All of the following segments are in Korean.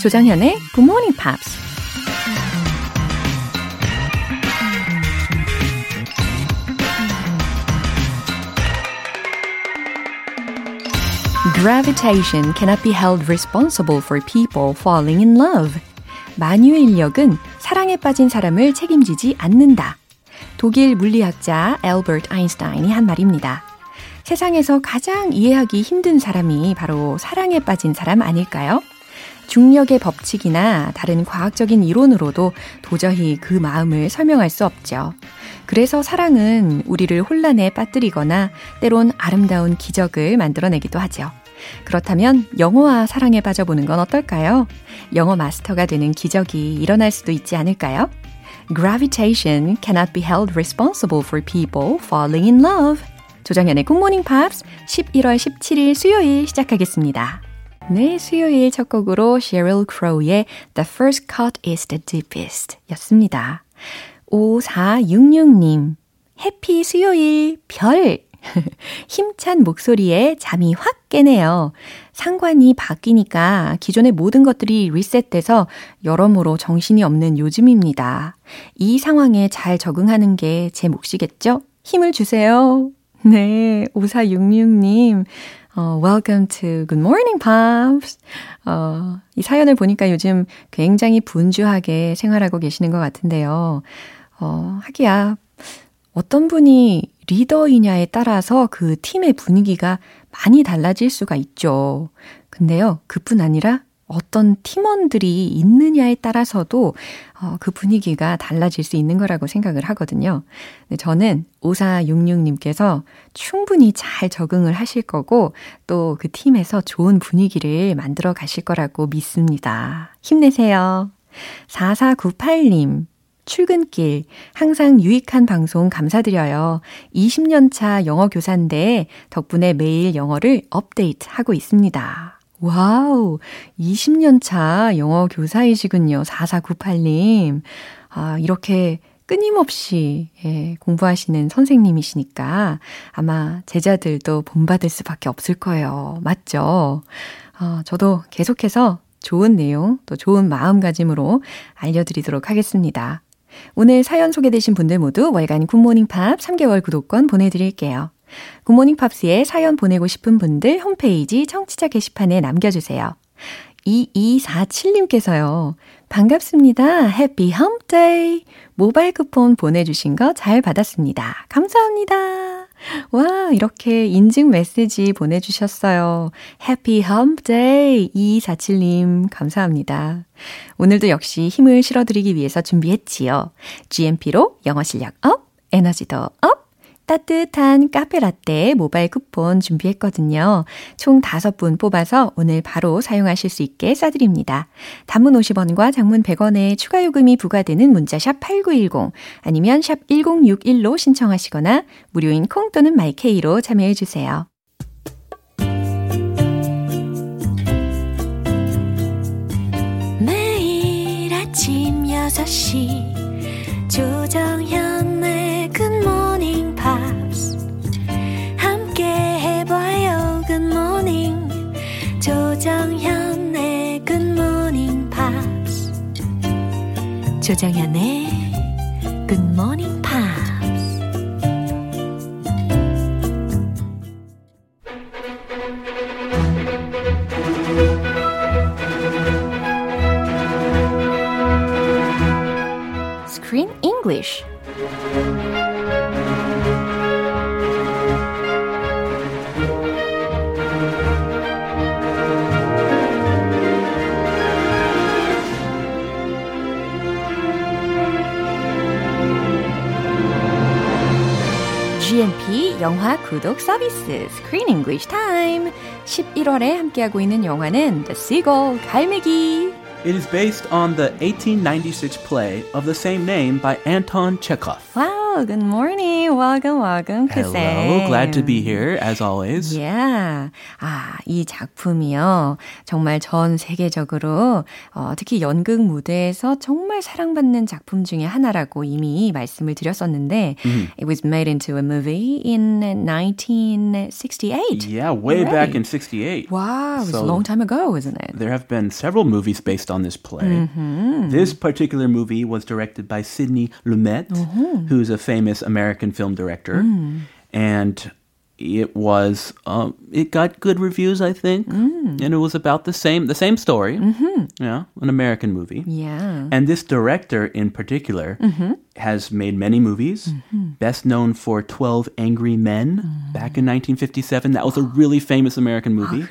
조정현의 Good Morning Pops. Gravitation cannot be held responsible for people falling in love. 만유의 인력은 사랑에 빠진 사람을 책임지지 않는다. 독일 물리학자 엘버트 아인슈타인이 한 말입니다. 세상에서 가장 이해하기 힘든 사람이 바로 사랑에 빠진 사람 아닐까요? 중력의 법칙이나 다른 과학적인 이론으로도 도저히 그 마음을 설명할 수 없죠. 그래서 사랑은 우리를 혼란에 빠뜨리거나 때론 아름다운 기적을 만들어내기도 하죠. 그렇다면 영어와 사랑에 빠져보는 건 어떨까요? 영어 마스터가 되는 기적이 일어날 수도 있지 않을까요? Gravitation cannot be held responsible for people falling in love. 조정현의 Morning Pops 11월 17일 수요일 시작하겠습니다. 네, 수요일 첫 곡으로 Sheryl Crow의 The First Cut is the Deepest 였습니다. 5466님, 해피 수요일 별! 힘찬 목소리에 잠이 확 깨네요. 상관이 바뀌니까 기존의 모든 것들이 리셋돼서 여러모로 정신이 없는 요즘입니다. 이 상황에 잘 적응하는 게 제 몫이겠죠? 힘을 주세요. 네, 5466님. 어, welcome to Good Morning Pops. 어, 이 사연을 보니까 요즘 굉장히 분주하게 생활하고 계시는 것 같은데요. 어, 하기야, 어떤 분이 리더이냐에 따라서 그 팀의 분위기가 많이 달라질 수가 있죠. 근데요, 그뿐 아니라 어떤 팀원들이 있느냐에 따라서도 어, 그 분위기가 달라질 수 있는 거라고 생각을 하거든요. 근데 저는 5466님께서 충분히 잘 적응을 하실 거고 또 그 팀에서 좋은 분위기를 만들어 가실 거라고 믿습니다. 힘내세요. 4498님. 출근길 항상 유익한 방송 감사드려요. 20년 차 영어 교사인데 덕분에 매일 영어를 업데이트하고 있습니다. 와우, 20년 차 영어 교사이시군요. 4498님. 아, 이렇게 끊임없이 예, 공부하시는 선생님이시니까 아마 제자들도 본받을 수밖에 없을 거예요. 맞죠? 어, 저도 계속해서 좋은 내용, 또 좋은 마음가짐으로 알려드리도록 하겠습니다. 오늘 사연 소개되신 분들 모두 월간 굿모닝 팝 3개월 구독권 보내드릴게요. 굿모닝 팝스에 사연 보내고 싶은 분들 홈페이지 청취자 게시판에 남겨주세요. 2247님께서요. 반갑습니다. Happy Hump Day. 모바일 쿠폰 보내주신 거 잘 받았습니다. 감사합니다. 와, 이렇게 인증 메시지 보내주셨어요. Happy Hump Day 2247님. 감사합니다. 오늘도 역시 힘을 실어드리기 위해서 준비했지요. GMP로 영어 실력 up, 에너지도 up, 따뜻한 카페 라떼 모바일 쿠폰 준비했거든요. 총 5분 뽑아서 오늘 바로 사용하실 수 있게 싸드립니다. 단문 50원과 장문 100원의 추가 요금이 부과되는 문자 샵 8910 아니면 샵 1061로 신청하시거나 무료인 콩 또는 마이케이로 참여해 주세요. 매일 아침 6시 조정현 조정현의 Pops. 영화 구독 서비스 Screen English Time 11월에 함께하고 있는 영화는 The Seagull 갈매기 It is based on the 1896 play of the same name by Anton Chekhov. 와 우, Oh, good morning. Welcome, welcome, Hello, Sam. glad to be here as always. Yeah. 아, 이 작품이요. 정말 전 세계적으로 어, 특히 연극 무대에서 정말 사랑받는 작품 중에 하나라고 이미 말씀을 드렸었는데 It was made into a movie in 1968. Yeah, way Already. back in 68. Wow, it was So- a long time ago, wasn't it? There have been several movies based on this play. This particular movie was directed by Sidney Lumet, who's a famous American film director. And it was um, it got good reviews, I think. And it was about the same the same story. Yeah, an American movie. Yeah. And this director in particular has made many movies. Best known for 12 Angry Men back in 1957. That was a really famous American movie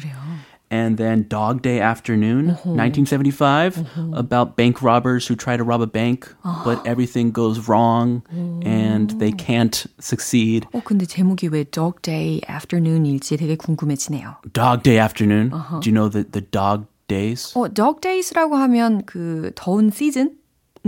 And then Dog Day Afternoon, 1975, about bank robbers who try to rob a bank, but everything goes wrong and they can't succeed. 어, 근데 제목이 왜 Dog Day Afternoon일지 되게 궁금해지네요. Dog Day Afternoon. Do you know the, the dog days? 어, Dog Days라고 하면 그 더운 시즌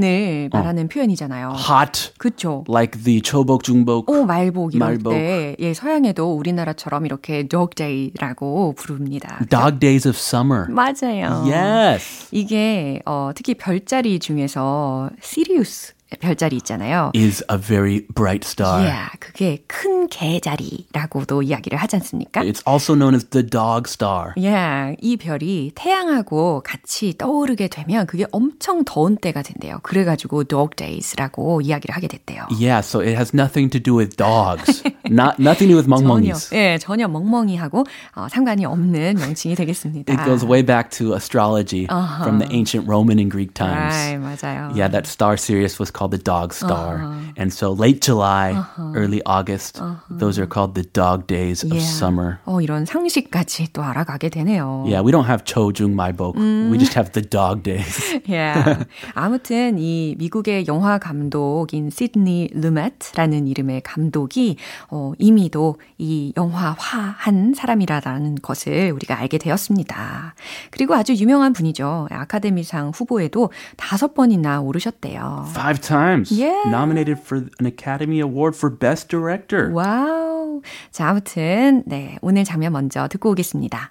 을 말하는 표현이잖아요. Hot, 그쵸? like the 초복, 중복. 오, 말복 이럴 말복. 때, 예, 서양에도 우리나라처럼 이렇게 Dog Day라고 부릅니다. Dog days of summer. 맞아요. Yes. 이게 어, 특히 별자리 중에서 시리우스 별자리 있잖아요. Is a very bright star. Yeah, 그게 큰 개자리라고도 이야기를 하지 않습니까? It's also known as the dog star. Yeah, 이 별이 태양하고 같이 떠오르게 되면 그게 엄청 더운 때가 된대요. 그래가지고 dog days라고 이야기를 하게 됐대요. Yeah, so it has nothing to do with dogs. Not nothing to do with 전혀, 멍멍이s. 예, 전혀 멍멍이하고 어, 상관이 없는 명칭이 되겠습니다. It goes way back to astrology from the ancient Roman and Greek times. right, 맞아요. Yeah, that star Sirius was called the dog star. And so late July, early August, those are called the dog days of Yeah. summer. 어, 이런 상식까지 또 알아가게 되네요. Yeah, we don't have 초중 마이복. We just have the dog days. Yeah. 아무튼 이 미국의 영화 감독인 시드니 루메트라는 이름의 감독이 어, 이미도 이 영화화한 사람이라는 것을 우리가 알게 되었습니다. 그리고 아주 유명한 분이죠. 아카데미상 후보에도 다섯 번이나 오르셨대요. Five times Yeah. nominated for an Academy Award for Best Director. 와우. 자, 아무튼 네, 오늘 장면 먼저 듣고 오겠습니다.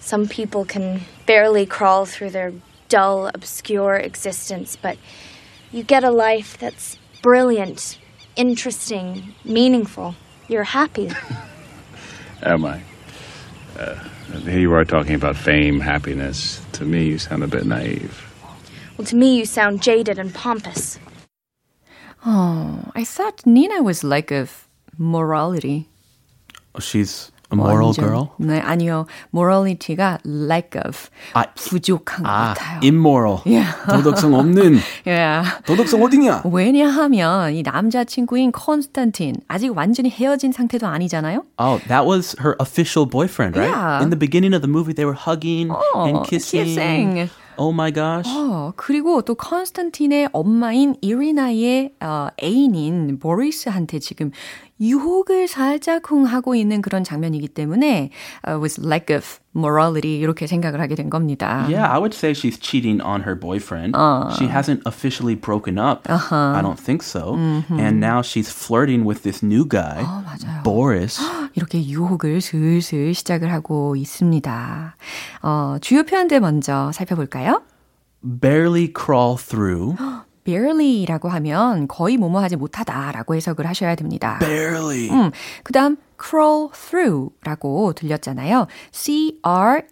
Some people can barely crawl through their dull, obscure existence, but you get a life that's brilliant, interesting, meaningful. You're happy. Am I? Uh, here you are talking about fame, happiness. To me, you sound a bit naive. Well, to me, you sound jaded and pompous. Oh, I thought Nina was like of morality. Oh, She's a moral 완전. girl. 네, 아니요. morality가 lack of. 아, 부족한 것 아, 같아요. immoral. Yeah. 도덕성 없는. yeah. 도덕성 어디냐? 왜냐하면 이 남자친구인 컨스탄틴 아직 완전히 헤어진 상태도 아니잖아요. Oh, that was her official boyfriend, right? Yeah. In the beginning of the movie, they were hugging Oh, and kissing. kissing. Oh my gosh. 어, 그리고 또 컨스탄틴의 엄마인 이리나의 어, 애인인 보리스한테 지금 유혹을 살짝 흥하고 있는 그런 장면이기 때문에 uh, with lack of morality 이렇게 생각을 하게 된 겁니다. Yeah, I would say she's cheating on her boyfriend. She hasn't officially broken up. I don't think so. And now she's flirting with this new guy, 맞아요. Boris. 이렇게 유혹을 슬슬 시작을 하고 있습니다. 어, 주요 표현들 먼저 살펴볼까요? Barely crawl through. barely라고 하면 거의 뭐뭐 하지 못하다라고 해석을 하셔야 됩니다. Barely. 음, 그 다음 crawl through라고 들렸잖아요. C-R-A-W-L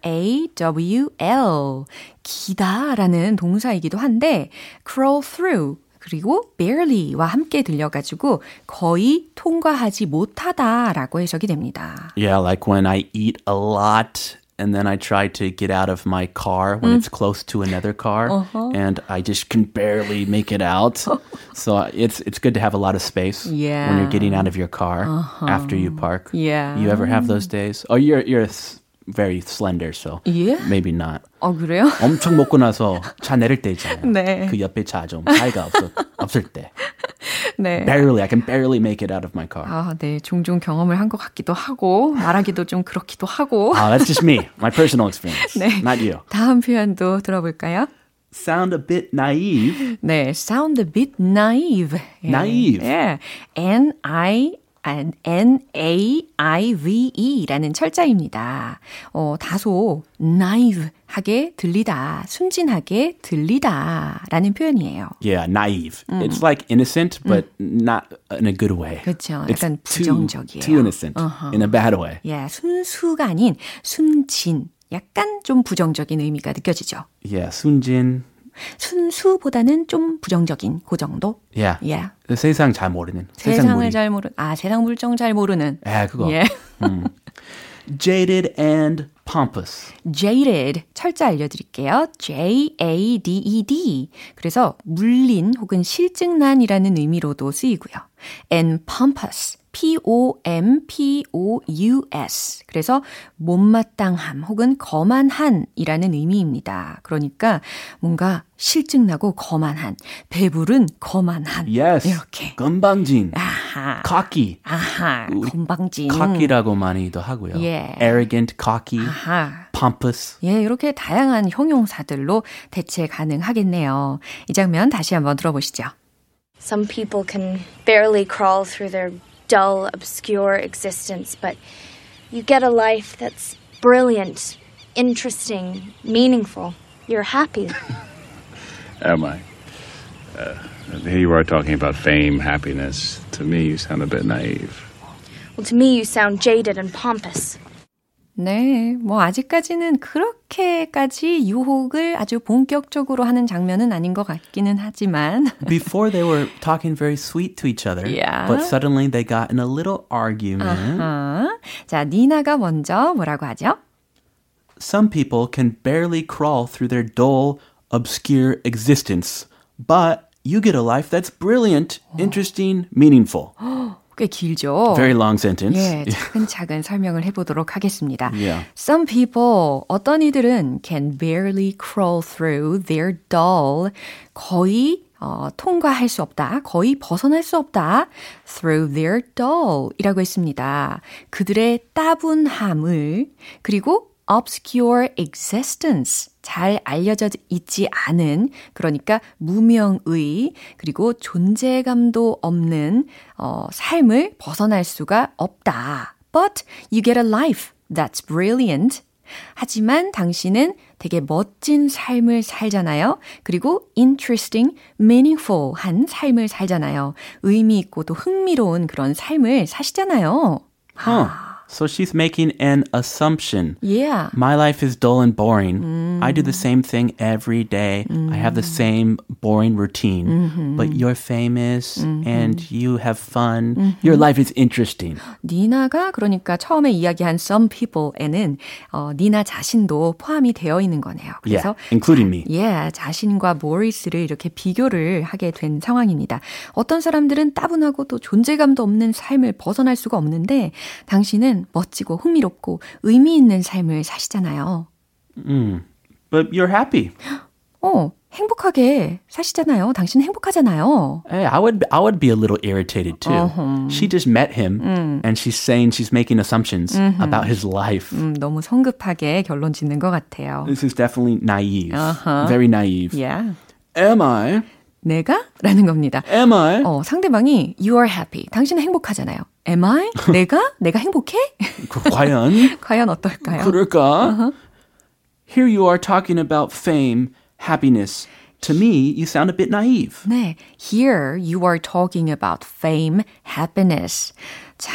기다라는 동사이기도 한데 crawl through 그리고 barely와 함께 들려가지고 거의 통과하지 못하다라고 해석이 됩니다. Yeah, like when I eat a lot and then I try to get out of my car when it's close to another car and I just can barely make it out. so it's it's good to have a lot of space when Yeah. you're getting out of your car after you park. Yeah. You ever have those days? Oh, you're you're s- very slender, so Yeah? maybe not. 어, 그래요? 엄청 먹고 나서 차 내릴 때 있잖아요. 네. 그 옆에 차좀 차이가 없을, 없을 때. 네. Barely, I can barely make it out of my car. 아, 네. 종종 경험을 한 것 같기도 하고, 말하기도 좀 그렇기도 하고. Ah, that's just me, my personal experience. 네. Not you. 다음 표현도 들어볼까요? sound a bit naive. 네, sound a bit naive. 예. naive. 예. N-I N-A-I-V-E라는 철자입니다. 어, 다소 naive하게 들리다, 순진하게 들리다 라는 표현이에요. Yeah, naive. It's like innocent, but not in a good way. 그렇죠. It's 약간 too, 부정적이에요. too innocent in a bad way. 예, 순수가 아닌 순진. 약간 좀 부정적인 의미가 느껴지죠. Yeah, 순진. 순수보다는 좀 부정적인 그 정도? Yeah. 예. 세상 잘 모르는. 세상 세상을 무리. 잘 모르는, 아, 세상 물정 잘 모르는. 예, 그거. 예. Jaded and pompous. jaded 철자 알려드릴게요. J-A-D-E-D. 그래서 물린 혹은 실증난이라는 의미로도 쓰이고요. and pompous. P-O-M-P-O-U-S. 그래서 못마땅함 혹은 거만한이라는 의미입니다. 그러니까 뭔가 실증나고 거만한, 배부른 거만한. Yes. 이렇게. 건방진. 아하. cocky. 아하. 건방진. cocky라고 많이도 하고요. 예. arrogant, cocky, 아하. pompous. 예, 이렇게 다양한 형용사들로 대체 가능하겠네요. 이 장면 다시 한번 들어보시죠. Some people can barely crawl through their dull, obscure existence, but you get a life that's brilliant, interesting, meaningful. You're happy. Am I? Uh, here you are talking about fame, happiness. To me, you sound a bit naive. Well, to me, you sound jaded and pompous. 네, 뭐 아직까지는 그렇게까지 유혹을 아주 본격적으로 하는 장면은 아닌 것 같기는 하지만 Before they were talking very sweet to each other, Yeah. but suddenly they got in a little argument. 아, 자, 니나가 먼저 뭐라고 하죠? Some people can barely crawl through their dull, obscure existence, but you get a life that's brilliant, interesting, meaningful. 꽤 길죠? Very long sentence. 예, 차근차근 설명을 해보도록 하겠습니다. Yeah. Some people, 어떤 이들은 can barely crawl through their dull, 거의 어, 통과할 수 없다, 거의 벗어날 수 없다, through their dull 이라고 했습니다. 그들의 따분함을, 그리고 obscure existence, 잘 알려져 있지 않은, 그러니까 무명의, 그리고 존재감도 없는 어, 삶을 벗어날 수가 없다. But you get a life that's brilliant. 하지만 당신은 되게 멋진 삶을 살잖아요. 그리고 interesting, meaningful 한 삶을 살잖아요. 의미 있고 또 흥미로운 그런 삶을 사시잖아요. Huh. So she's making an assumption. Yeah. My life is dull and boring. I do the same thing every day. I have the same boring routine. But you're famous and you have fun. Your life is interesting. 니나가 그러니까 처음에 이야기한 some people에는 어, 니나 자신도 포함이 되어 있는 거네요. 그래서 yeah, including me. 예, 자신과 모리스를 이렇게 비교를 하게 된 상황입니다. 어떤 사람들은 따분하고 또 존재감도 없는 삶을 벗어날 수가 없는데 당신은 멋지고 흥미롭고 의미 있는 삶을 사시잖아요. But you're happy. 어, 행복하게 사시잖아요. 당신 행복하잖아요. Hey, I would I would be a little irritated too. She just met him and she's saying she's making assumptions about his life. 음, 너무 성급하게 결론 짓는 것 같아요. This is definitely naive. Very naive. Yeah. Am I? 내가? 라는 겁니다. Am I? 어, 상대방이 you are happy. 당신은 행복하잖아요. Am I? 내가? 내가 행복해? 과연 과연 어떨까요? 그럴까? Here you are talking about fame, happiness. To me, you sound a bit naive. 네, here you are talking about fame, happiness. 자,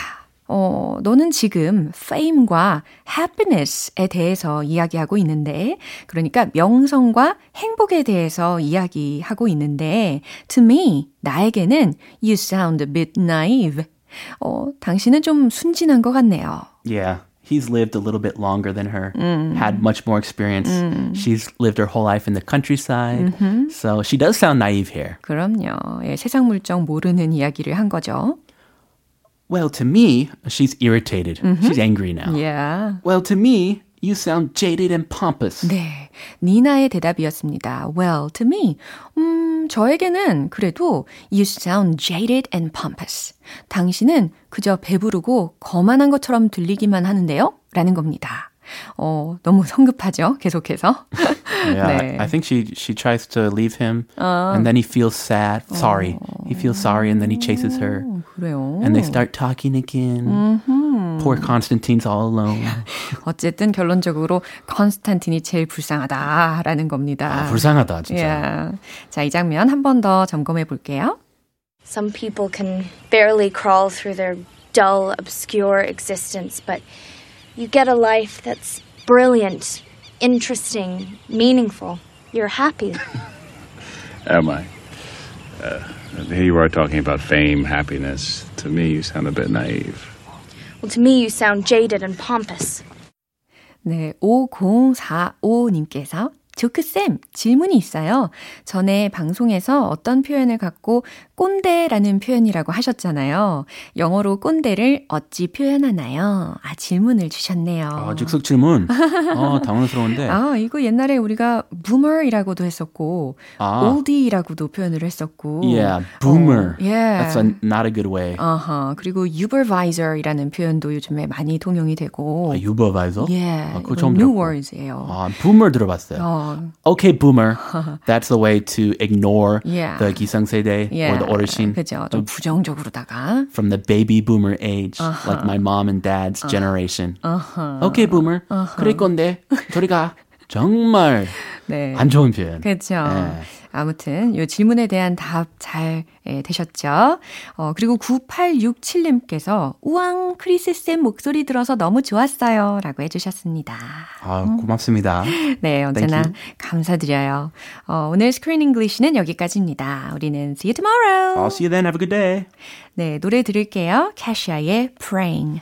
어, 너는 지금 fame과 happiness에 대해서 이야기하고 있는데, 그러니까 명성과 행복에 대해서 이야기하고 있는데, to me, 나에게는 you sound a bit naive. 어, 당신은 좀 순진한 것 같네요. Yeah. He's lived a little bit longer than her, had much more experience. She's lived her whole life in the countryside. So she does sound naive here. 그럼요. 예, 세상 물정 모르는 이야기를 한 거죠. Well, to me, she's irritated. She's angry now. Yeah. Well, to me, you sound jaded and pompous. 네, 니나의 대답이었습니다. Well, to me, 음, 저에게는 그래도 you sound jaded and pompous. 당신은 그저 배부르고 거만한 것처럼 들리기만 하는데요? 라는 겁니다. 어, 너무 성급하죠. 계속해서. yeah, 네. I, I think she she tries to leave him 아. and then he feels sad. Sorry. 어. He feels sorry and then he chases her. 그래요. And they start talking again. 음흠. Poor Constantine's all alone. 어쨌든 결론적으로 컨스탄틴이 제일 불쌍하다라는 겁니다. 아, 불쌍하다, 진짜. Yeah. 자, 이 장면 한 번 더 점검해 볼게요. Some people can barely crawl through their dull, obscure existence, but you get a life that's brilliant, interesting, meaningful. You're happy. Am I? Uh, here you are talking about fame, happiness. To me, you sound a bit naive. Well, to me, you sound jaded and pompous. 네, 5045님께서 조크쌤, 질문이 있어요. 전에 방송에서 어떤 표현을 갖고 꼰대라는 표현이라고 하셨잖아요. 영어로 꼰대를 어찌 표현하나요? 아, 질문을 주셨네요. 아, 즉석 질문. 어, 당황스러운데. 아, 이거 옛날에 우리가 boomer이라고도 했었고, 아. oldie라고도 표현을 했었고. Yeah, boomer. 어, yeah. That's a, not a good way. 아하, 그리고 supervisor이라는 표현도 요즘에 많이 통용이 되고. 아, supervisor? Yeah. 아, 그거 처음 new words예요. 아, boomer 들어봤어요. 어. Okay, boomer. That's the way to ignore yeah. the 기성세대 yeah. or the 어르신. 그죠. 좀 부정적으로다가. From the baby boomer age, uh-huh. like my mom and dad's uh-huh. generation. Uh-huh. Okay, boomer. Uh-huh. 그럴 건데 저리 가. 정말 네. 안 좋은 표현. 그렇죠. 네. 아무튼 이 질문에 대한 답 잘 예, 되셨죠? 어, 그리고 9867님께서 우왕 크리스 쌤 목소리 들어서 너무 좋았어요 라고 해주셨습니다. 아, 고맙습니다. 네, 언제나 감사드려요. 어, 오늘 Screen English는 여기까지입니다. 우리는 see you tomorrow. I'll see you then. Have a good day. 네, 노래 들을게요. 케샤의 Praying.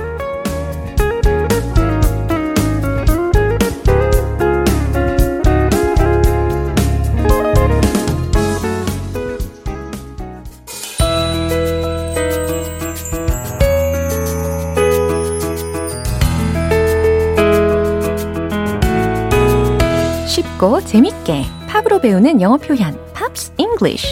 쉽고 재밌게 팝으로 배우는 영어 표현 Pops English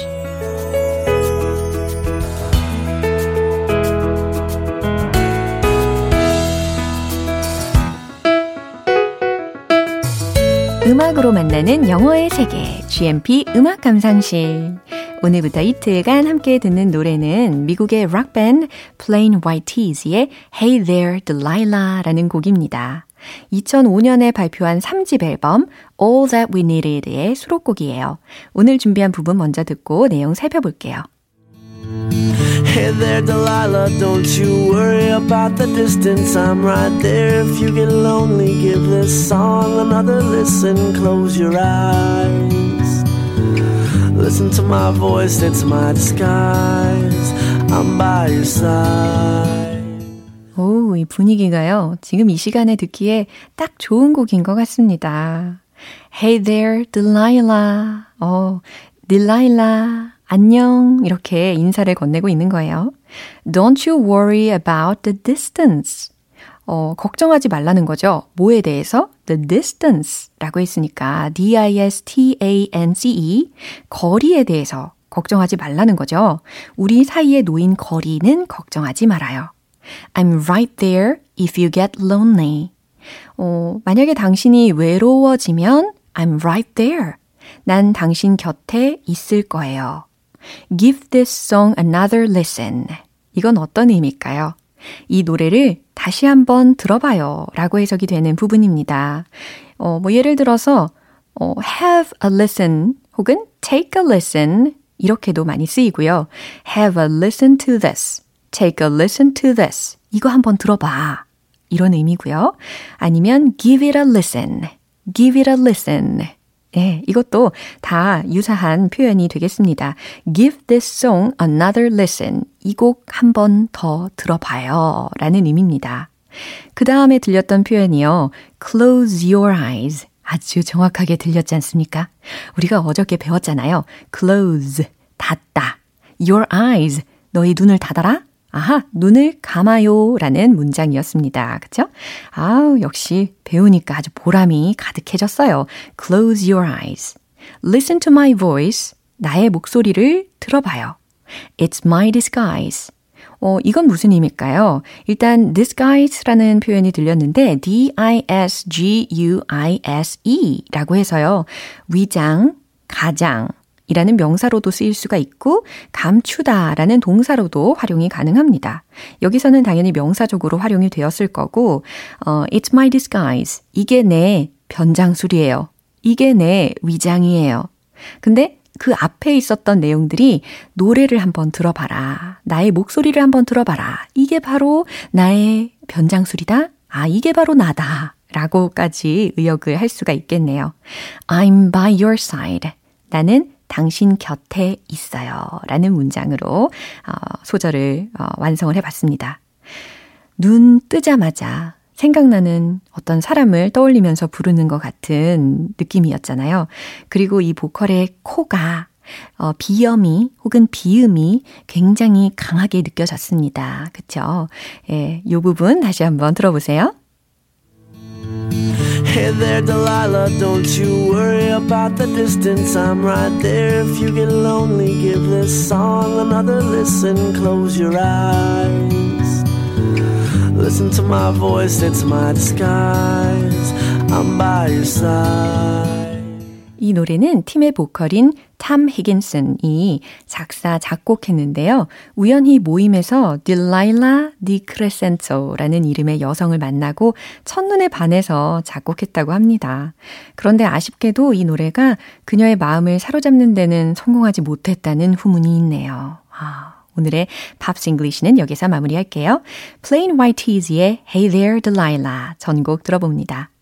음악으로 만나는 영어의 세계 GMP 음악 감상실 오늘부터 이틀간 함께 듣는 노래는 미국의 락밴드 Plain White T's의 Hey There Delilah라는 곡입니다. 2005년에 발표한 3집 앨범 All That We Needed의 수록곡이에요. 오늘 준비한 부분 먼저 듣고 내용 살펴볼게요. Hey there, Delilah, don't you worry about the distance. I'm right there. If you get lonely, give this song another listen. Close your eyes. Listen to my voice, it's my disguise. I'm by your side. 오, 이 분위기가요. 지금 이 시간에 듣기에 딱 좋은 곡인 것 같습니다. Hey there, Delilah. 어, Delilah. 안녕. 이렇게 인사를 건네고 있는 거예요. Don't you worry about the distance. 어, 걱정하지 말라는 거죠. 뭐에 대해서? The distance 라고 했으니까 D-I-S-T-A-N-C-E 거리에 대해서 걱정하지 말라는 거죠. 우리 사이에 놓인 거리는 걱정하지 말아요. I'm right there if you get lonely. 어, 만약에 당신이 외로워지면 I'm right there. 난 당신 곁에 있을 거예요. Give this song another listen. 이건 어떤 의미일까요? 이 노래를 다시 한번 들어봐요. 라고 해석이 되는 부분입니다. 어, 뭐 예를 들어서, 어, have a listen 혹은 take a listen 이렇게도 많이 쓰이고요. have a listen to this. Take a listen to this. 이거 한번 들어봐. 이런 의미고요. 아니면 give it a listen. give it a listen. 네, 이것도 다 유사한 표현이 되겠습니다. Give this song another listen. 이 곡 한번 더 들어봐요. 라는 의미입니다. 그 다음에 들렸던 표현이요. Close your eyes. 아주 정확하게 들렸지 않습니까? 우리가 어저께 배웠잖아요. close, 닫다. your eyes, 너희 눈을 닫아라. 아하, 눈을 감아요. 라는 문장이었습니다. 그쵸? 아우, 역시 배우니까 아주 보람이 가득해졌어요. Close your eyes. Listen to my voice. 나의 목소리를 들어봐요. It's my disguise. 어, 이건 무슨 의미일까요? 일단 disguise라는 표현이 들렸는데 D-I-S-G-U-I-S-E 라고 해서요. 위장, 가장, 이라는 명사로도 쓰일 수가 있고 감추다 라는 동사로도 활용이 가능합니다. 여기서는 당연히 명사적으로 활용이 되었을 거고 어, It's my disguise. 이게 내 변장술이에요. 이게 내 위장이에요. 근데 그 앞에 있었던 내용들이 노래를 한번 들어봐라. 나의 목소리를 한번 들어봐라. 이게 바로 나의 변장술이다. 아, 이게 바로 나다. 라고까지 의역을 할 수가 있겠네요. I'm by your side. 나는 당신 곁에 있어요. 라는 문장으로 어, 소절을 어, 완성을 해봤습니다. 눈 뜨자마자 생각나는 어떤 사람을 떠올리면서 부르는 것 같은 느낌이었잖아요. 그리고 이 보컬의 코가 어, 비염이 혹은 비음이 굉장히 강하게 느껴졌습니다. 그쵸? 예, 요 부분 다시 한번 들어보세요. Hey there, Delilah, don't you worry about the distance. I'm right there. If you get lonely, give this song another listen. Close your eyes. Listen to my voice, it's my disguise. I'm by your side. 이 노래는 팀의 보컬인 탐 히긴슨이 작사, 작곡했는데요. 우연히 모임에서 딜라일라 디크레센토라는 이름의 여성을 만나고 첫눈에 반해서 작곡했다고 합니다. 그런데 아쉽게도 이 노래가 그녀의 마음을 사로잡는 데는 성공하지 못했다는 후문이 있네요. 아. 오늘의 Pops English는 여기서 마무리할게요. Plain White T's의 Hey There Delilah 전곡 들어봅니다.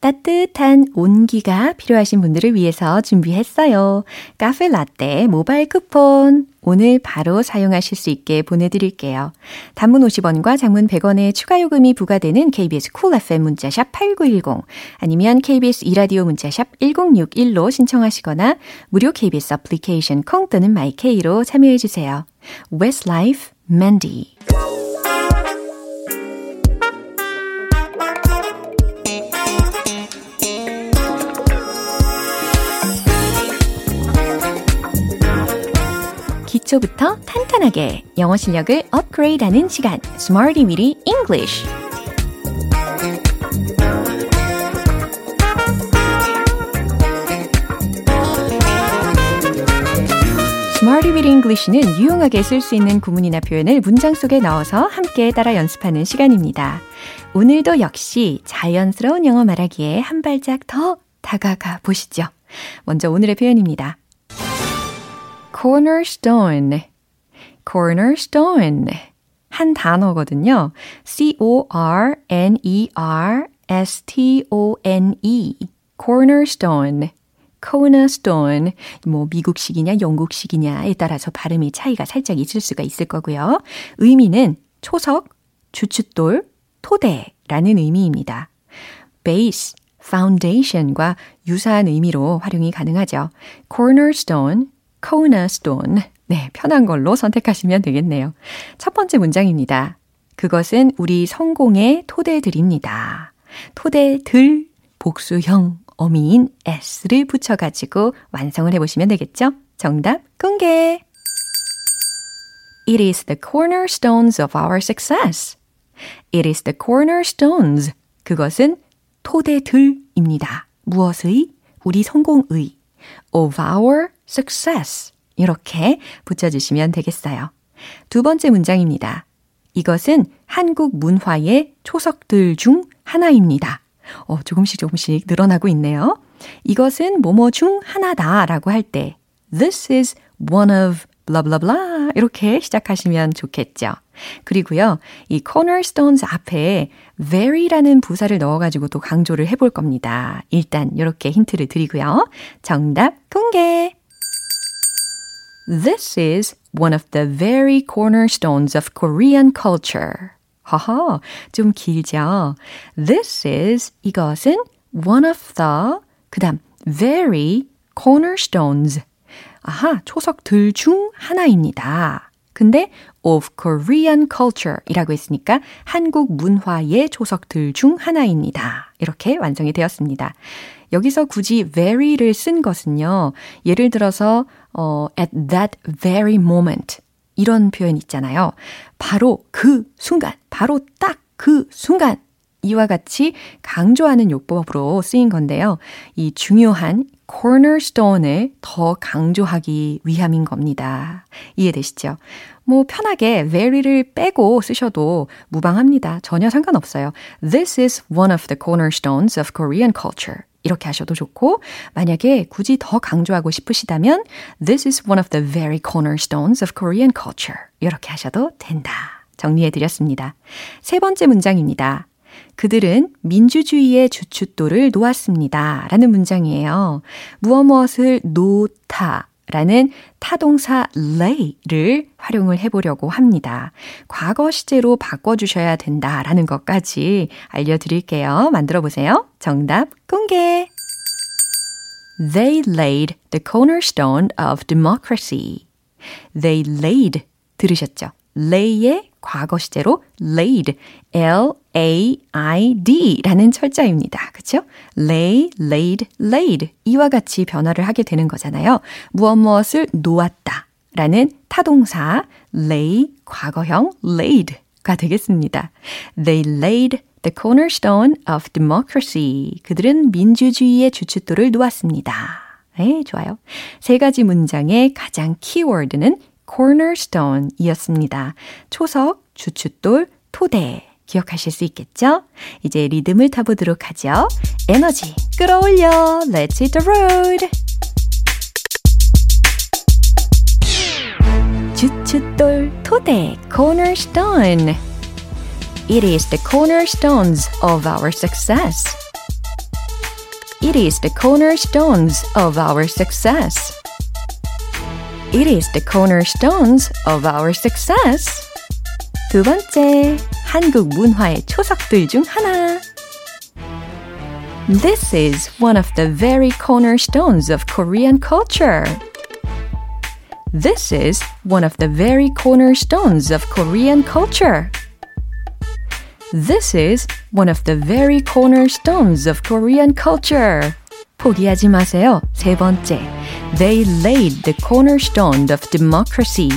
따뜻한 온기가 필요하신 분들을 위해서 준비했어요. 카페 라떼 모바일 쿠폰 오늘 바로 사용하실 수 있게 보내드릴게요. 단문 50원과 장문 100원의 추가 요금이 부과되는 KBS Cool FM 문자샵 8910 아니면 KBS 이라디오 문자샵 1061로 신청하시거나 무료 KBS 애플리케이션 콩 또는 마이케이로 참여해주세요. Westlife Mandy 기초부터 탄탄하게 영어 실력을 업그레이드하는 시간 Smarty Weedy English Smarty with English는 유용하게 쓸 수 있는 구문이나 표현을 문장 속에 넣어서 함께 따라 연습하는 시간입니다. 오늘도 역시 자연스러운 영어 말하기에 한 발짝 더 다가가 보시죠. 먼저 오늘의 표현입니다. Cornerstone, cornerstone. 한 단어거든요. C-O-R-N-E-R-S-T-O-N-E. cornerstone. cornerstone. 뭐 미국식이냐 영국식이냐에 따라서 발음이 차이가 살짝 있을 수가 있을 거고요. 의미는 초석, 주춧돌, 토대라는 의미입니다. base, foundation과 유사한 의미로 활용이 가능하죠. cornerstone, cornerstone. 네, 편한 걸로 선택하시면 되겠네요. 첫 번째 문장입니다. 그것은 우리 성공의 토대들입니다. 토대들 복수형 어미인 s를 붙여가지고 완성을 해보시면 되겠죠? 정답 공개! It is the cornerstones of our success. It is the cornerstones. 그것은 토대들입니다. 무엇의? 우리 성공의. of our success. 이렇게 붙여주시면 되겠어요. 두 번째 문장입니다. 이것은 한국 문화의 초석들 중 하나입니다. 어, 조금씩 조금씩 늘어나고 있네요. 이것은 뭐뭐 중 하나다 라고 할 때, this is one of blah blah blah 이렇게 시작하시면 좋겠죠. 그리고요, 이 cornerstones 앞에 very라는 부사를 넣어가지고 또 강조를 해볼 겁니다. 일단 이렇게 힌트를 드리고요. 정답 공개! This is one of the very cornerstones of Korean culture. 하하, 좀 길죠? This is, 이것은 one of the, 그 다음, very cornerstones. 아하, 초석들 중 하나입니다. 근데 of Korean culture 이라고 했으니까 한국 문화의 초석들 중 하나입니다. 이렇게 완성이 되었습니다. 여기서 굳이 very를 쓴 것은요. 예를 들어서 어, at that very moment 이런 표현 있잖아요. 바로 그 순간, 바로 딱 그 순간 이와 같이 강조하는 요법으로 쓰인 건데요. 이 중요한 cornerstone을 더 강조하기 위함인 겁니다. 이해되시죠? 뭐 편하게 very를 빼고 쓰셔도 무방합니다. 전혀 상관없어요. This is one of the cornerstones of Korean culture. 이렇게 하셔도 좋고 만약에 굳이 더 강조하고 싶으시다면 This is one of the very cornerstones of Korean culture. 이렇게 하셔도 된다. 정리해 드렸습니다. 세 번째 문장입니다. 그들은 민주주의의 주춧돌을 놓았습니다. 라는 문장이에요. 무엇 무엇을 놓다 라는 타동사 lay를 활용을 해보려고 합니다. 과거 시제로 바꿔주셔야 된다라는 것까지 알려드릴게요. 만들어 보세요. 정답 공개! They laid the cornerstone of democracy. They laid 들으셨죠? lay의 과거 시제로 laid, L-A-I-D 라는 철자입니다. 그쵸? lay, laid, laid 이와 같이 변화를 하게 되는 거잖아요. 무엇 무엇을 놓았다 라는 타동사 lay, 과거형 laid가 되겠습니다. They laid the cornerstone of democracy. 그들은 민주주의의 주춧돌을 놓았습니다. 네, 좋아요. 세 가지 문장의 가장 키워드는 cornerstone 이었습니다. 초석, 주춧돌, 토대. 기억하실 수 있겠죠? 이제 리듬을 타보도록 하죠. 에너지 끌어올려. Let's hit the road. 주춧돌, 토대, cornerstone. It is the cornerstones of our success. It is the cornerstones of our success. It is the cornerstones of our success. 두 번째, 한국 문화의 초석들 중 하나. This is one of the very cornerstones of Korean culture. This is one of the very cornerstones of Korean culture. This is one of the very cornerstones of Korean culture. 포기하지 마세요. 세 번째. They laid the cornerstone of democracy.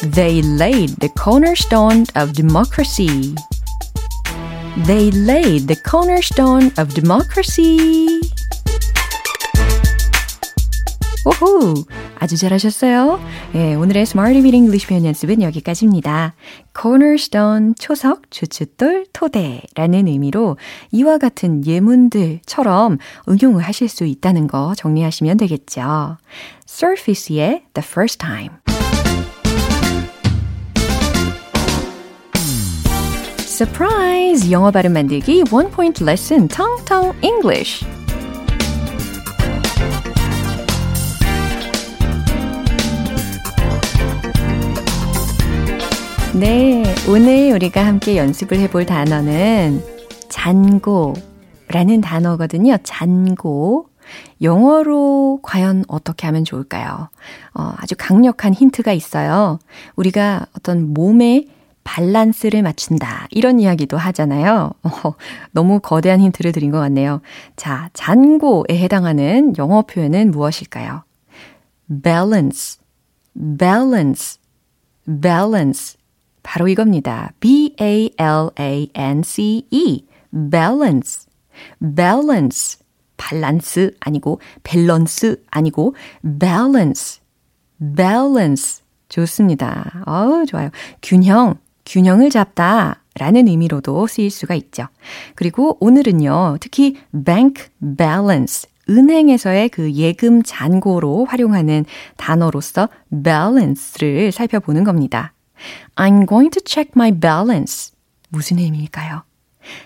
They laid the cornerstone of democracy. They laid the cornerstone of democracy. 오호! 아주 잘하셨어요. 예, 오늘의 Smarty Reading English 표현 연습은 여기까지입니다. cornerstone, 초석, 주춧돌, 토대라는 의미로 이와 같은 예문들처럼 응용을 하실 수 있다는 거 정리하시면 되겠죠. Surface의 The First Time. Surprise! 영어 발음 만들기 One Point Lesson Tong Tong English. 네, 오늘 우리가 함께 연습을 해볼 단어는 잔고라는 단어거든요. 잔고. 영어로 과연 어떻게 하면 좋을까요? 어, 아주 강력한 힌트가 있어요. 우리가 어떤 몸의 밸런스를 맞춘다. 이런 이야기도 하잖아요. 어, 너무 거대한 힌트를 드린 것 같네요. 자, 잔고에 해당하는 영어 표현은 무엇일까요? balance, balance, balance. 바로 이겁니다. B-A-L-A-N-C-E. balance. balance. 밸런스 아니고 밸런스 아니고 balance. balance. 좋습니다. 어우, 좋아요. 균형, 균형을 잡다 라는 의미로도 쓰일 수가 있죠. 그리고 오늘은요, 특히 bank balance, 은행에서의 그 예금 잔고로 활용하는 단어로서 balance를 살펴보는 겁니다. I'm going to check my balance. 무슨 의미일까요?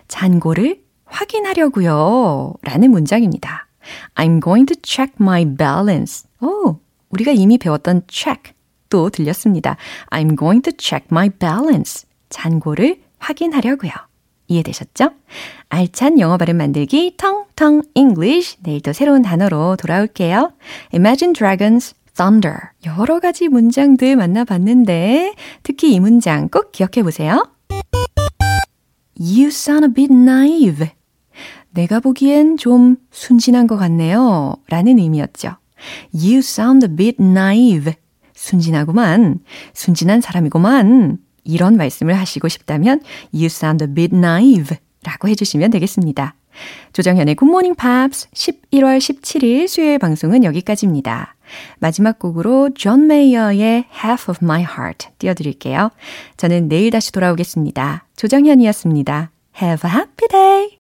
잔고를 확인하려고요. 라는 문장입니다. I'm going to check my balance. 오, 우리가 이미 배웠던 check 또 들렸습니다. I'm going to check my balance. 잔고를 확인하려고요. 이해되셨죠? 알찬 영어 발음 만들기 텅텅 English 내일도 새로운 단어로 돌아올게요. Imagine Dragons Thunder 여러 가지 문장들 만나봤는데 특히 이 문장 꼭 기억해 보세요. You sound a bit naive. 내가 보기엔 좀 순진한 것 같네요. 라는 의미였죠. You sound a bit naive. 순진하구만. 순진한 사람이구만. 이런 말씀을 하시고 싶다면 You sound a bit naive 라고 해주시면 되겠습니다. 조정현의 굿모닝 팝스 11월 17일 수요일 방송은 여기까지입니다. 마지막 곡으로 존 메이어의 Half of My Heart 띄워드릴게요. 저는 내일 다시 돌아오겠습니다. 조정현이었습니다. Have a happy day!